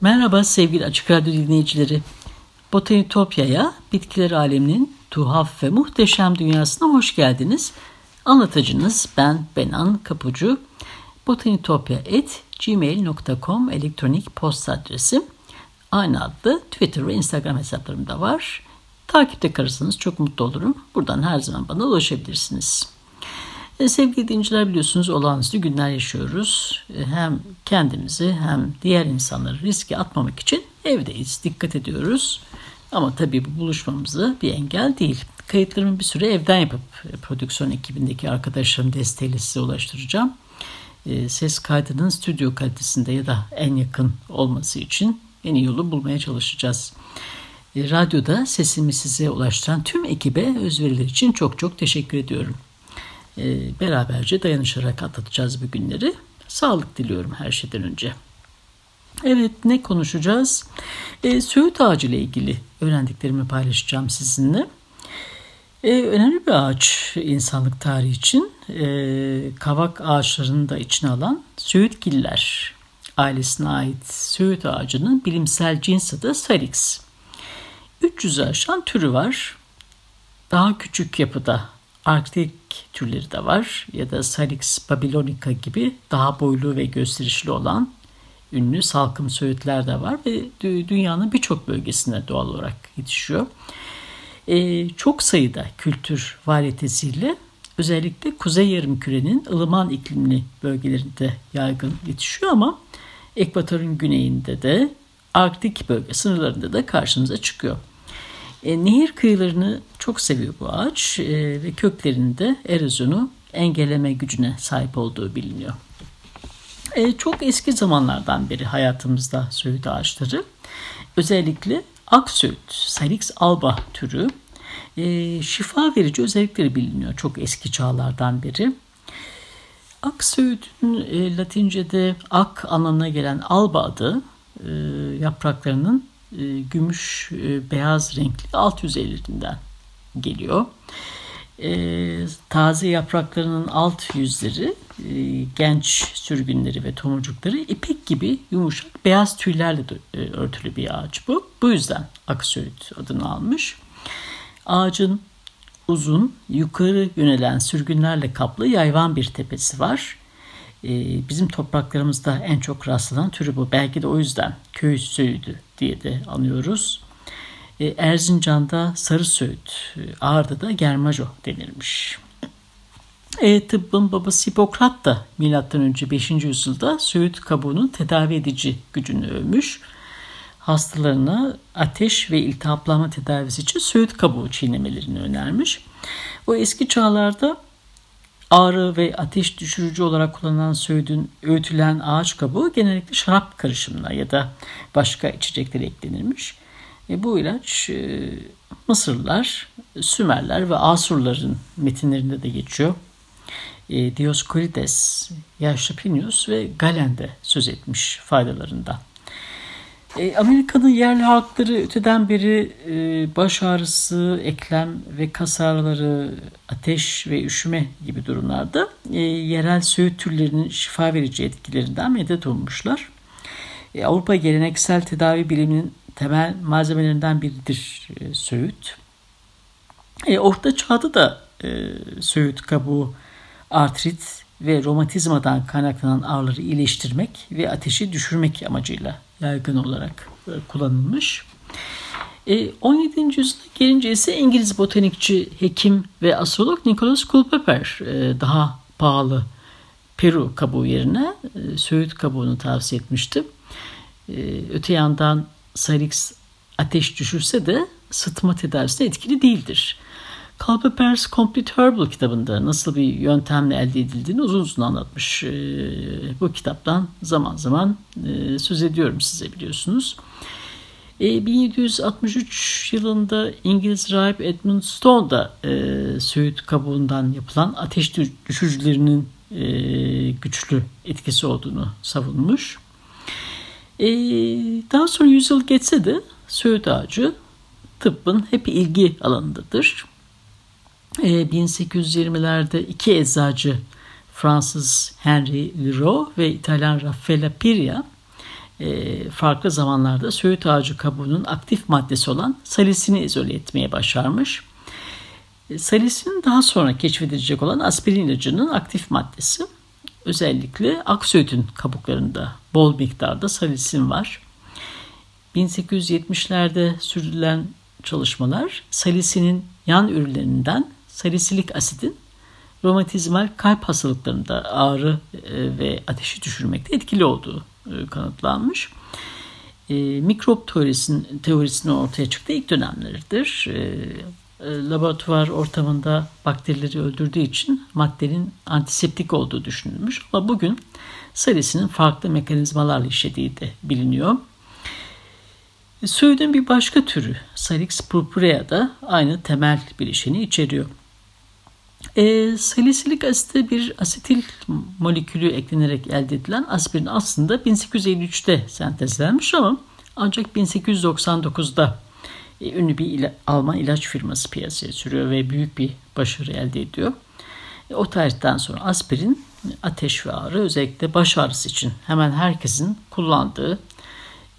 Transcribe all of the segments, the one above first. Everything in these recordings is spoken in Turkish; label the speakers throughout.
Speaker 1: Merhaba sevgili Açık Radyo dinleyicileri. Botanitopya'ya, bitkiler aleminin tuhaf ve muhteşem dünyasına hoş geldiniz. Anlatıcınız ben Benan Kapucu. botanitopya.gmail.com elektronik posta adresim. Aynı adlı Twitter ve Instagram hesaplarım da var. Takipte kalırsanız çok mutlu olurum. Buradan her zaman bana ulaşabilirsiniz. E, sevgili dinleyiciler biliyorsunuz olağanüstü günler yaşıyoruz. E, hem kendimizi hem diğer insanları riske atmamak için evdeyiz, dikkat ediyoruz. Ama tabii bu buluşmamızı bir engel değil. Kayıtlarımı bir süre evden yapıp e, prodüksiyon ekibindeki arkadaşlarım desteğiyle size ulaştıracağım. Ses kaydının stüdyo kalitesinde ya da en yakın olması için en iyi yolu bulmaya çalışacağız. Radyoda sesimi size ulaştıran tüm ekibe özveriler için çok çok teşekkür ediyorum. Ee, beraberce dayanışarak atlatacağız bu günleri. Sağlık diliyorum her şeyden önce. Evet ne konuşacağız? E, Söğüt ağacı ile ilgili öğrendiklerimi paylaşacağım sizinle. E, önemli bir ağaç insanlık tarihi için. E, kavak ağaçlarını da içine alan Söğütgiller ailesine ait Söğüt ağacının bilimsel cinsi de Salix. 300'ü aşan türü var. Daha küçük yapıda Arktik türleri de var ya da Salix babylonica gibi daha boylu ve gösterişli olan ünlü salkım söğütler de var ve dünyanın birçok bölgesinde doğal olarak yetişiyor. Ee, çok sayıda kültür varyetesiyle özellikle kuzey yarımkürenin ılıman iklimli bölgelerinde yaygın yetişiyor ama ekvatorun güneyinde de Arktik bölge sınırlarında da karşımıza çıkıyor. E, nehir kıyılarını çok seviyor bu ağaç e, ve köklerinde erozyonu engelleme gücüne sahip olduğu biliniyor. E, çok eski zamanlardan beri hayatımızda söğüt ağaçları özellikle aksöğüt, Salix alba türü e, şifa verici özellikleri biliniyor çok eski çağlardan beri. Aksöğüt'ün e, Latince'de ak anlamına gelen alba adı e, yapraklarının e, gümüş e, beyaz renkli alt yüzeylerinden geliyor. E, taze yapraklarının alt yüzleri genç sürgünleri ve tomurcukları ipek gibi yumuşak beyaz tüylerle örtülü bir ağaç bu. Bu yüzden aksöğüt adını almış. Ağacın uzun, yukarı yönelen sürgünlerle kaplı yayvan bir tepesi var. Ee, bizim topraklarımızda en çok rastlanan türü bu. Belki de o yüzden köy söğüdü diye de anıyoruz. Ee, Erzincan'da sarı söğüt, Ağrı'da da germajo denilmiş. E, tıbbın babası Hipokrat da M.Ö. 5. yüzyılda söğüt kabuğunun tedavi edici gücünü övmüş. Hastalarına ateş ve iltihaplama tedavisi için söğüt kabuğu çiğnemelerini önermiş. O eski çağlarda ağrı ve ateş düşürücü olarak kullanılan söğüdün öğütülen ağaç kabuğu genellikle şarap karışımına ya da başka içeceklere eklenirmiş. E, bu ilaç e, Mısırlılar, Sümerler ve Asurların metinlerinde de geçiyor. E, Dioskurides, Yaşlı Plinius ve Galen'de söz etmiş faydalarından. E, Amerika'nın yerli halkları öteden beri e, baş ağrısı, eklem ve kas ağrıları, ateş ve üşüme gibi durumlarda e, yerel söğüt türlerinin şifa verici etkilerinden medet olmuşlar. Avrupa geleneksel tedavi biliminin temel malzemelerinden biridir e, söğüt. Orta Çağ'da da e, söğüt kabuğu artrit ve romatizmadan kaynaklanan ağrıları iyileştirmek ve ateşi düşürmek amacıyla yaygın olarak e, kullanılmış. 17. E, yüzyıla gelince ise İngiliz botanikçi, hekim ve astrolog Nicholas Culpeper e, daha pahalı Peru kabuğu yerine Söğüt kabuğunu tavsiye etmişti. Öte yandan Salix ateş düşürse de sıtma tedavisine etkili değildir. Culpepper's Complete Herbal kitabında nasıl bir yöntemle elde edildiğini uzun uzun anlatmış. E, bu kitaptan zaman zaman e, söz ediyorum size biliyorsunuz. E, 1763 yılında İngiliz rahip Edmund Stone da e, söğüt kabuğundan yapılan ateş düşürücülerinin e, güçlü etkisi olduğunu savunmuş. E, daha sonra yüzyıl geçse de söğüt ağacı tıbbın hep ilgi alanındadır. E, 1820'lerde iki eczacı Fransız Henry Leroux ve İtalyan Raffaella Piria e, farklı zamanlarda söğüt ağacı kabuğunun aktif maddesi olan salisini izole etmeye başarmış. E, salisin daha sonra keşfedilecek olan aspirin ilacının aktif maddesi. Özellikle aksöğütün kabuklarında bol miktarda salisin var. 1870'lerde sürdürülen çalışmalar salisinin yan ürünlerinden salisilik asidin romatizmal kalp hastalıklarında ağrı e, ve ateşi düşürmekte etkili olduğu e, kanıtlanmış. E, mikrop teorisinin, teorisinin ortaya çıktığı ilk dönemleridir. E, e, laboratuvar ortamında bakterileri öldürdüğü için maddenin antiseptik olduğu düşünülmüş. Ama bugün serisinin farklı mekanizmalarla işlediği de biliniyor. Söğüdün bir başka türü Salix purpurea da aynı temel bileşeni içeriyor. E, salisilik asite bir asetil molekülü eklenerek elde edilen aspirin aslında 1853'te sentezlenmiş ama ancak 1899'da e, ünlü bir ila, Alman ilaç firması piyasaya sürüyor ve büyük bir başarı elde ediyor. E, o tarihten sonra aspirin ateş ve ağrı özellikle baş ağrısı için hemen herkesin kullandığı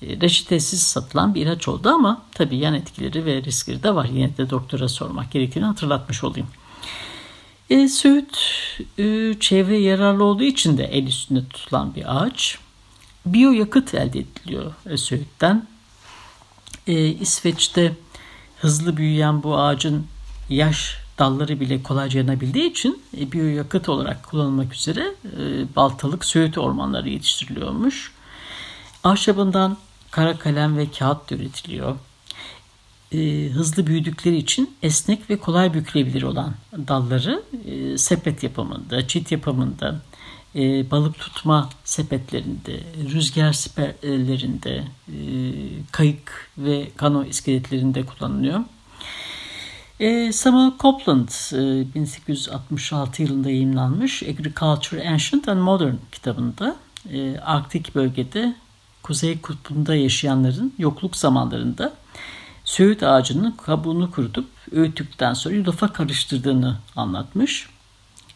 Speaker 1: e, reçetesiz satılan bir ilaç oldu ama tabii yan etkileri ve riskleri de var. Yine de doktora sormak gerektiğini hatırlatmış olayım. E, Söğüt e, çevre yararlı olduğu için de el üstünde tutulan bir ağaç. Biyo yakıt elde ediliyor e, Söğüt'ten. E, İsveç'te hızlı büyüyen bu ağacın yaş dalları bile kolayca yanabildiği için e, biyoyakıt olarak kullanılmak üzere e, baltalık söğüt ormanları yetiştiriliyormuş. Ahşabından kara kalem ve kağıt üretiliyor e, hızlı büyüdükleri için esnek ve kolay bükülebilir olan dalları e, sepet yapımında, çit yapımında, e, balık tutma sepetlerinde, rüzgar siperlerinde, e, kayık ve kano iskeletlerinde kullanılıyor. E, Samuel Copland e, 1866 yılında yayınlanmış Agriculture Ancient and Modern kitabında e, Arktik bölgede Kuzey Kutbu'nda yaşayanların yokluk zamanlarında söğüt ağacının kabuğunu kurutup öğüttükten sonra yulafa karıştırdığını anlatmış.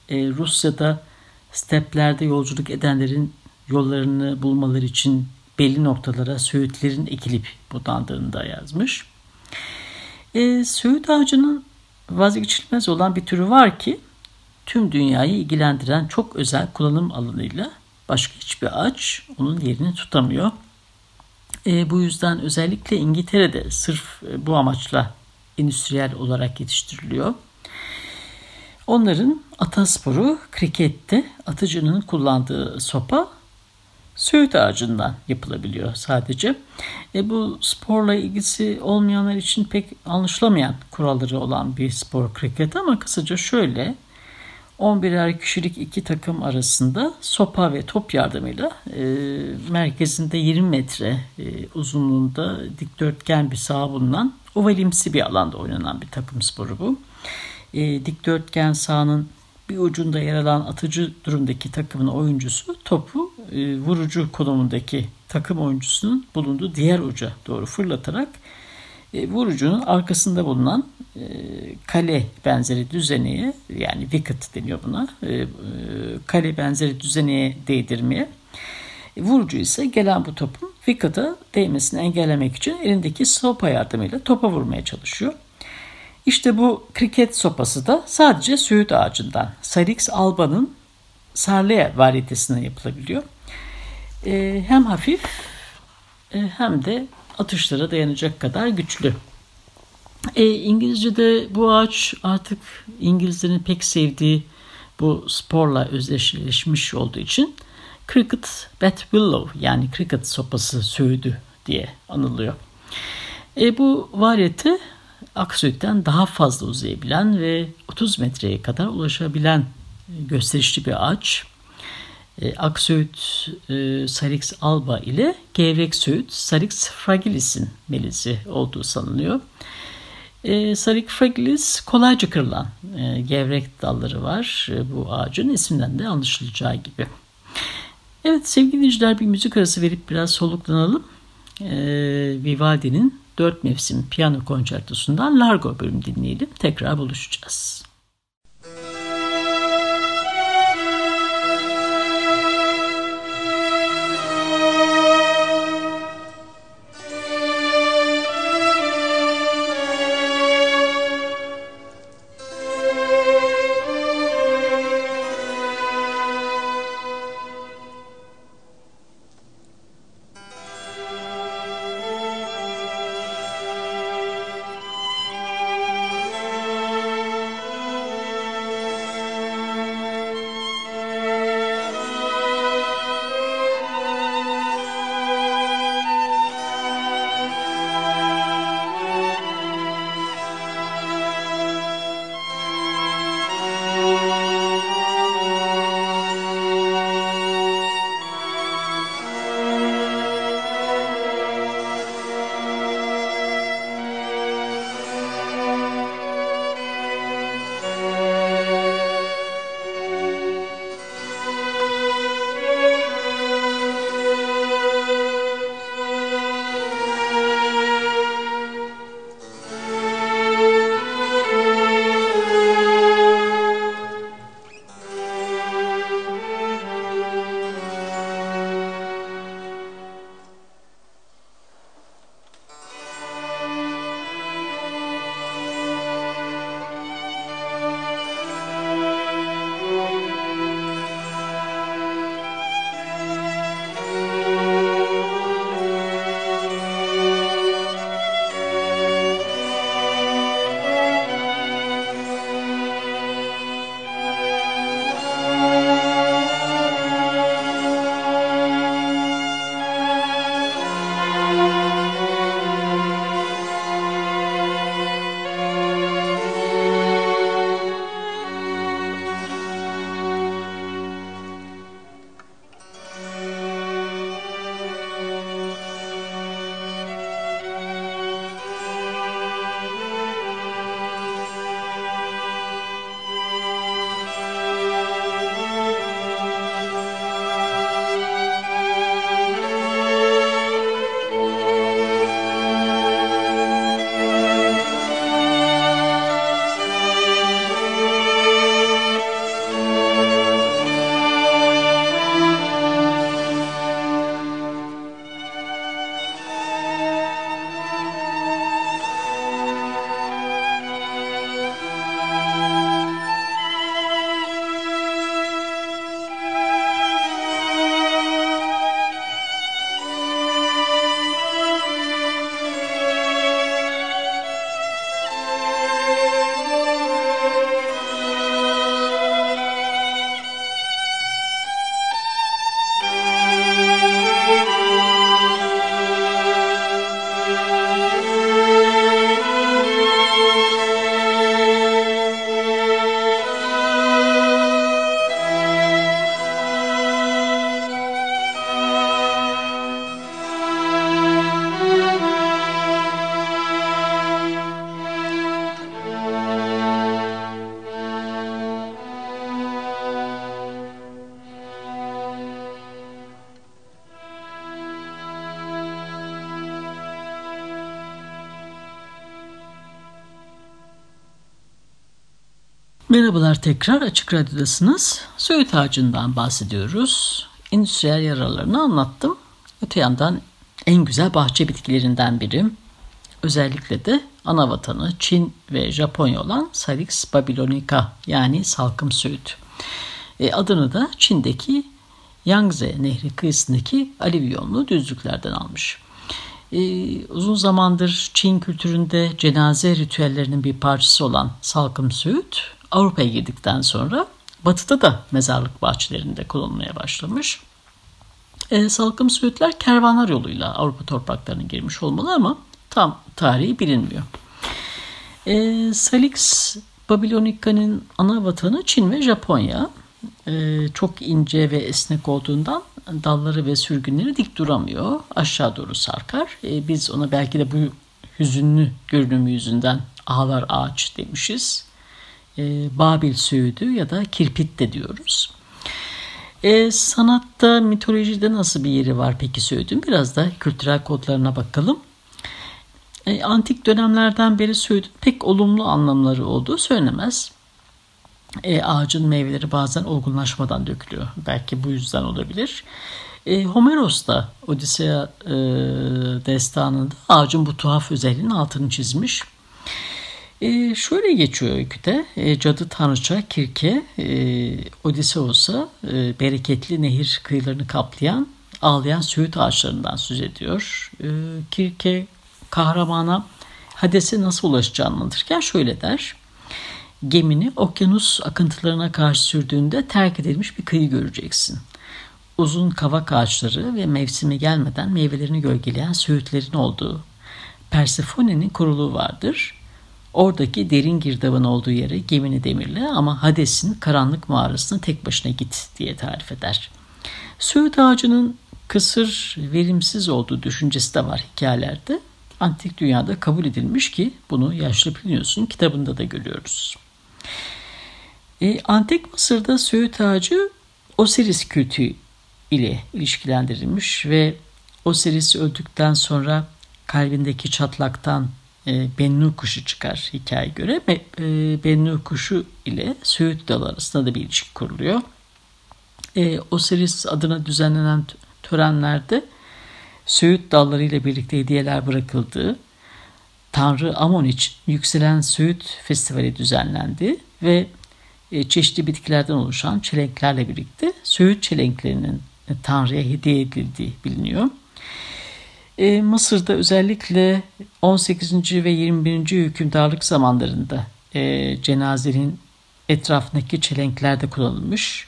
Speaker 1: Ee, Rusya'da steplerde yolculuk edenlerin yollarını bulmaları için belli noktalara söğütlerin ekilip budandığını da yazmış. E, söğüt ağacının vazgeçilmez olan bir türü var ki tüm dünyayı ilgilendiren çok özel kullanım alanıyla başka hiçbir ağaç onun yerini tutamıyor. E, bu yüzden özellikle İngiltere'de sırf e, bu amaçla endüstriyel olarak yetiştiriliyor. Onların atasporu krikette atıcının kullandığı sopa söğüt ağacından yapılabiliyor sadece. E, bu sporla ilgisi olmayanlar için pek anlaşılamayan kuralları olan bir spor kriket ama kısaca şöyle 11'er kişilik iki takım arasında sopa ve top yardımıyla e, merkezinde 20 metre e, uzunluğunda dikdörtgen bir saha bulunan ovalimsi bir alanda oynanan bir takım sporu bu. E, dikdörtgen sahanın bir ucunda yer alan atıcı durumdaki takımın oyuncusu topu e, vurucu konumundaki takım oyuncusunun bulunduğu diğer uca doğru fırlatarak vurucunun arkasında bulunan e, kale benzeri düzeneye yani wicket deniyor buna e, e, kale benzeri düzeneye değdirmeye e, vurucu ise gelen bu topun wicket'a değmesini engellemek için elindeki sopa yardımıyla topa vurmaya çalışıyor. İşte bu kriket sopası da sadece söğüt ağacından Salix alba'nın sarlea varyetesine yapılabiliyor. E, hem hafif e, hem de atışlara dayanacak kadar güçlü. E, İngilizce'de bu ağaç artık İngilizlerin pek sevdiği bu sporla özdeşleşmiş olduğu için Cricket Bat Willow yani cricket sopası söğüdü diye anılıyor. E, bu varyete Aksöğüt'ten daha fazla uzayabilen ve 30 metreye kadar ulaşabilen gösterişli bir ağaç. E, Aksöğüt e, Sarix alba ile Gevrek Söğüt Sarix fragilis'in melizi olduğu sanılıyor. E, Sarix fragilis kolayca kırılan e, gevrek dalları var e, bu ağacın isimden de anlaşılacağı gibi. Evet sevgili dinleyiciler bir müzik arası verip biraz soluklanalım. E, Vivaldi'nin Dört Mevsim Piyano Konçertosu'ndan Largo bölüm dinleyelim. Tekrar buluşacağız. Merhabalar tekrar Açık Radyo'dasınız. Söğüt ağacından bahsediyoruz. Endüstriyel yaralarını anlattım. Öte yandan en güzel bahçe bitkilerinden biri. Özellikle de ana vatanı Çin ve Japonya olan Salix babylonica yani salkım söğüt. E, adını da Çin'deki Yangtze Nehri kıyısındaki alüvyonlu düzlüklerden almış. Ee, uzun zamandır Çin kültüründe cenaze ritüellerinin bir parçası olan salkım söğüt Avrupa'ya girdikten sonra batıda da mezarlık bahçelerinde kullanılmaya başlamış. E, salkım söğütler kervanlar yoluyla Avrupa topraklarına girmiş olmalı ama tam tarihi bilinmiyor. E, Salix Babylonica'nın ana vatanı Çin ve Japonya. E, çok ince ve esnek olduğundan dalları ve sürgünleri dik duramıyor. Aşağı doğru sarkar. E, biz ona belki de bu hüzünlü görünümü yüzünden ağlar ağaç demişiz. E, Babil söğüdü ya da kirpit de diyoruz. E, sanatta, mitolojide nasıl bir yeri var peki söğüdün? Biraz da kültürel kodlarına bakalım. E, antik dönemlerden beri söğüdün pek olumlu anlamları olduğu söylenemez. E, ağacın meyveleri bazen olgunlaşmadan dökülüyor. Belki bu yüzden olabilir. E, Homeros da Odisea e, destanında ağacın bu tuhaf özelliğinin altını çizmiş. E, şöyle geçiyor öyküde. E, cadı tanrıça Kirke e, Odysseus'a e, bereketli nehir kıyılarını kaplayan ağlayan söğüt ağaçlarından söz ediyor. E, Kirke kahramana Hades'e nasıl ulaşacağını anlatırken şöyle der. Gemini okyanus akıntılarına karşı sürdüğünde terk edilmiş bir kıyı göreceksin. Uzun kavak ağaçları ve mevsimi gelmeden meyvelerini gölgeleyen söğütlerin olduğu Persephone'nin kuruluğu vardır. Oradaki derin girdabın olduğu yere gemini demirle ama Hades'in karanlık mağarasına tek başına git diye tarif eder. Söğüt ağacının kısır, verimsiz olduğu düşüncesi de var hikayelerde. Antik dünyada kabul edilmiş ki bunu yaşlı biliyorsun kitabında da görüyoruz. E, Antik Mısır'da söğüt ağacı Osiris kültü ile ilişkilendirilmiş ve Osiris öldükten sonra kalbindeki çatlaktan e, Bennu kuşu çıkar hikaye göre. E, Bennu kuşu ile Söğüt dalı arasında da bir ilişki kuruluyor. E, Osiris adına düzenlenen törenlerde Söğüt dalları ile birlikte hediyeler bırakıldığı, Tanrı Amon için yükselen Söğüt Festivali düzenlendi ve e, çeşitli bitkilerden oluşan çelenklerle birlikte Söğüt çelenklerinin Tanrı'ya hediye edildiği biliniyor. E, Mısır'da özellikle 18. ve 21. hükümdarlık zamanlarında e, cenazenin etrafındaki çelenkler de kullanılmış.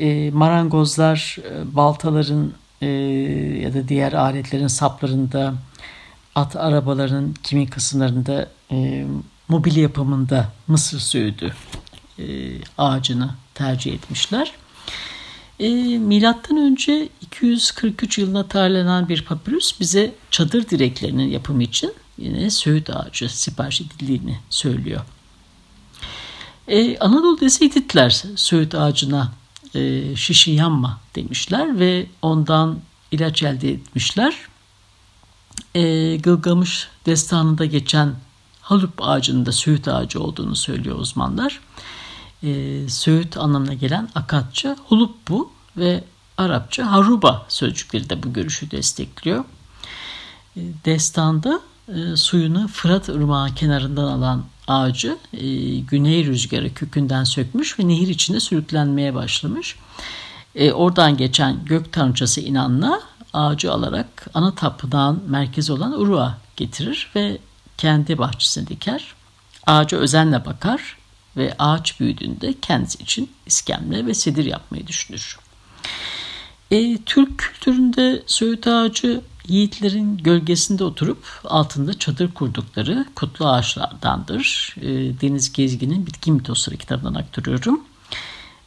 Speaker 1: E, marangozlar e, baltaların e, ya da diğer aletlerin saplarında, at arabalarının kimi kısımlarında e, mobil yapımında Mısır söğüdü e, ağacını tercih etmişler. E, milattan önce 243 yılına tarihlenen bir papyrus bize çadır direklerinin yapımı için yine söğüt ağacı sipariş edildiğini söylüyor. E, Anadolu'da ise Hititler söğüt ağacına e, şişi yanma demişler ve ondan ilaç elde etmişler. E, Gılgamış destanında geçen halup ağacının da söğüt ağacı olduğunu söylüyor uzmanlar e, Söğüt anlamına gelen Akatça Hulupbu ve Arapça Haruba sözcükleri de bu görüşü destekliyor. E, destanda e, suyunu Fırat Irmağı kenarından alan ağacı e, güney rüzgarı kökünden sökmüş ve nehir içinde sürüklenmeye başlamış. E, oradan geçen gök tanrıçası inanla ağacı alarak ana tapınağın merkezi olan Uruk'a getirir ve kendi bahçesine diker. Ağaca özenle bakar ve ağaç büyüdüğünde kendisi için iskemle ve sedir yapmayı düşünür. E, Türk kültüründe söğüt ağacı yiğitlerin gölgesinde oturup altında çadır kurdukları kutlu ağaçlardandır. E, Deniz Gezgin'in Bitki Mitosları kitabından aktarıyorum.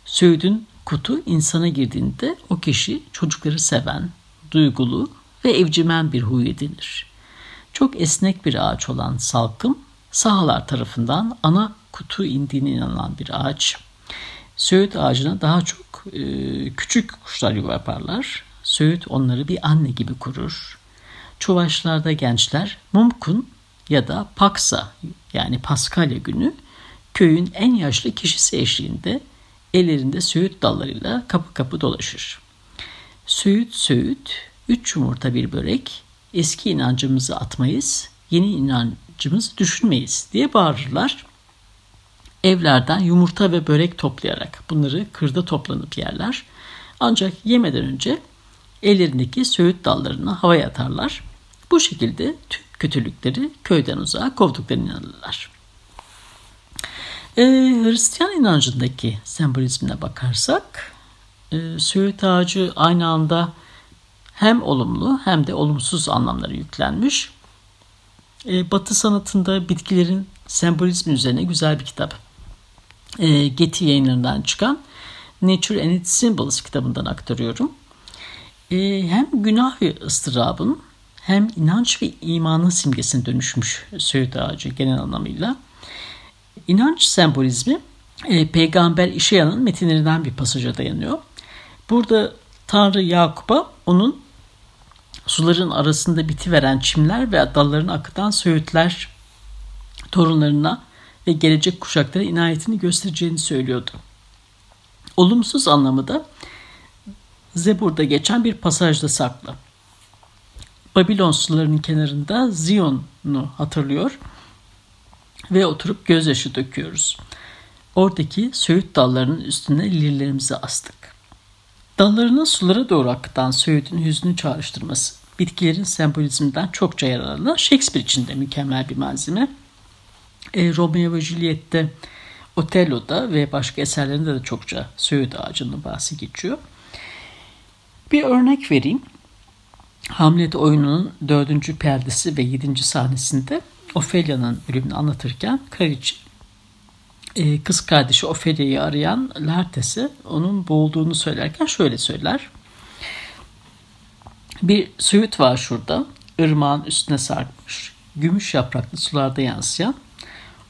Speaker 1: Söğüdün kutu insana girdiğinde o kişi çocukları seven, duygulu ve evcimen bir huy edinir. Çok esnek bir ağaç olan salkım sahalar tarafından ana kutu indiğine inanılan bir ağaç. Söğüt ağacına daha çok e, küçük kuşlar yuva yaparlar. Söğüt onları bir anne gibi kurur. Çuvaşlarda gençler Mumkun ya da Paksa yani Paskalya günü köyün en yaşlı kişisi eşliğinde ellerinde söğüt dallarıyla kapı kapı dolaşır. Söğüt söğüt, üç yumurta bir börek, eski inancımızı atmayız, yeni inancımızı düşünmeyiz diye bağırırlar evlerden yumurta ve börek toplayarak bunları kırda toplanıp yerler. Ancak yemeden önce ellerindeki söğüt dallarını havaya atarlar. Bu şekilde tüm kötülükleri köyden uzağa kovduklarını inanırlar. Ee, Hristiyan inancındaki sembolizmine bakarsak e, söğüt ağacı aynı anda hem olumlu hem de olumsuz anlamları yüklenmiş. e, Batı sanatında bitkilerin sembolizmi üzerine güzel bir kitap. E, Getty yayınlarından çıkan Nature and Its Symbols kitabından aktarıyorum. E, hem günah ve ıstırabın hem inanç ve imanın simgesine dönüşmüş söğüt ağacı genel anlamıyla. İnanç sembolizmi e, Peygamber İşeya'nın metinlerinden bir pasaja dayanıyor. Burada Tanrı Yakup'a onun suların arasında bitiveren çimler ve dallarını akıtan söğütler torunlarına ve gelecek kuşaklara inayetini göstereceğini söylüyordu. Olumsuz anlamı da Zebur'da geçen bir pasajda saklı. Babilon sularının kenarında Zion'u hatırlıyor ve oturup gözyaşı döküyoruz. Oradaki söğüt dallarının üstüne lirlerimizi astık. Dallarını sulara doğru akıtan söğütün hüznü çağrıştırması bitkilerin sembolizminden çokça yararlanan Shakespeare için de mükemmel bir malzeme. E, Romeo ve Juliet'te Otello'da ve başka eserlerinde de çokça söğüt ağacının bahsi geçiyor. Bir örnek vereyim. Hamlet oyununun dördüncü perdesi ve yedinci sahnesinde Ophelia'nın ölümünü anlatırken kraliçe e, kız kardeşi Ophelia'yı arayan Laertes'e onun boğulduğunu söylerken şöyle söyler. Bir söğüt var şurada. ırmağın üstüne sarkmış. Gümüş yapraklı sularda yansıyan.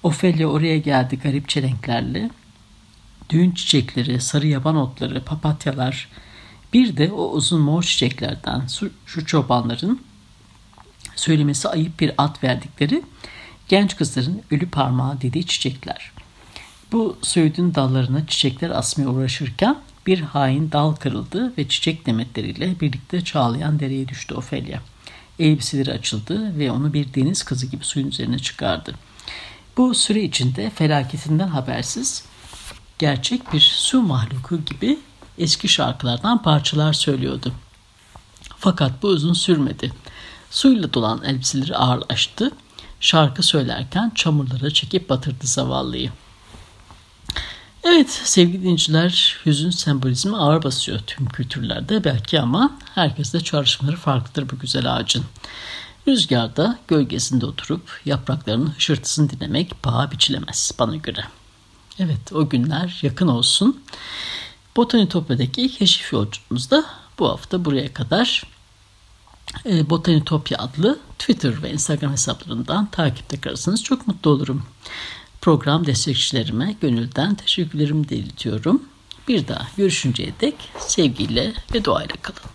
Speaker 1: Ophelia oraya geldi garip çelenklerle. Düğün çiçekleri, sarı yaban otları, papatyalar, bir de o uzun mor çiçeklerden şu çobanların söylemesi ayıp bir ad verdikleri genç kızların ölü parmağı dediği çiçekler. Bu söğüdün dallarına çiçekler asmaya uğraşırken bir hain dal kırıldı ve çiçek demetleriyle birlikte çağlayan dereye düştü Ofelia. Elbiseleri açıldı ve onu bir deniz kızı gibi suyun üzerine çıkardı. Bu süre içinde felaketinden habersiz gerçek bir su mahluku gibi eski şarkılardan parçalar söylüyordu. Fakat bu uzun sürmedi. Suyla dolan elbiseleri ağırlaştı. Şarkı söylerken çamurlara çekip batırdı zavallıyı. Evet sevgili dinleyiciler hüzün sembolizmi ağır basıyor tüm kültürlerde belki ama herkeste çağrışımları farklıdır bu güzel ağacın. Rüzgarda gölgesinde oturup yapraklarının hışırtısını dinlemek paha biçilemez bana göre. Evet o günler yakın olsun. Botanitopya'daki keşif yolculuğumuz da bu hafta buraya kadar. E, Botanitopya adlı Twitter ve Instagram hesaplarından takipte kalırsanız çok mutlu olurum. Program destekçilerime gönülden teşekkürlerimi de. Bir daha görüşünceye dek sevgiyle ve duayla kalın.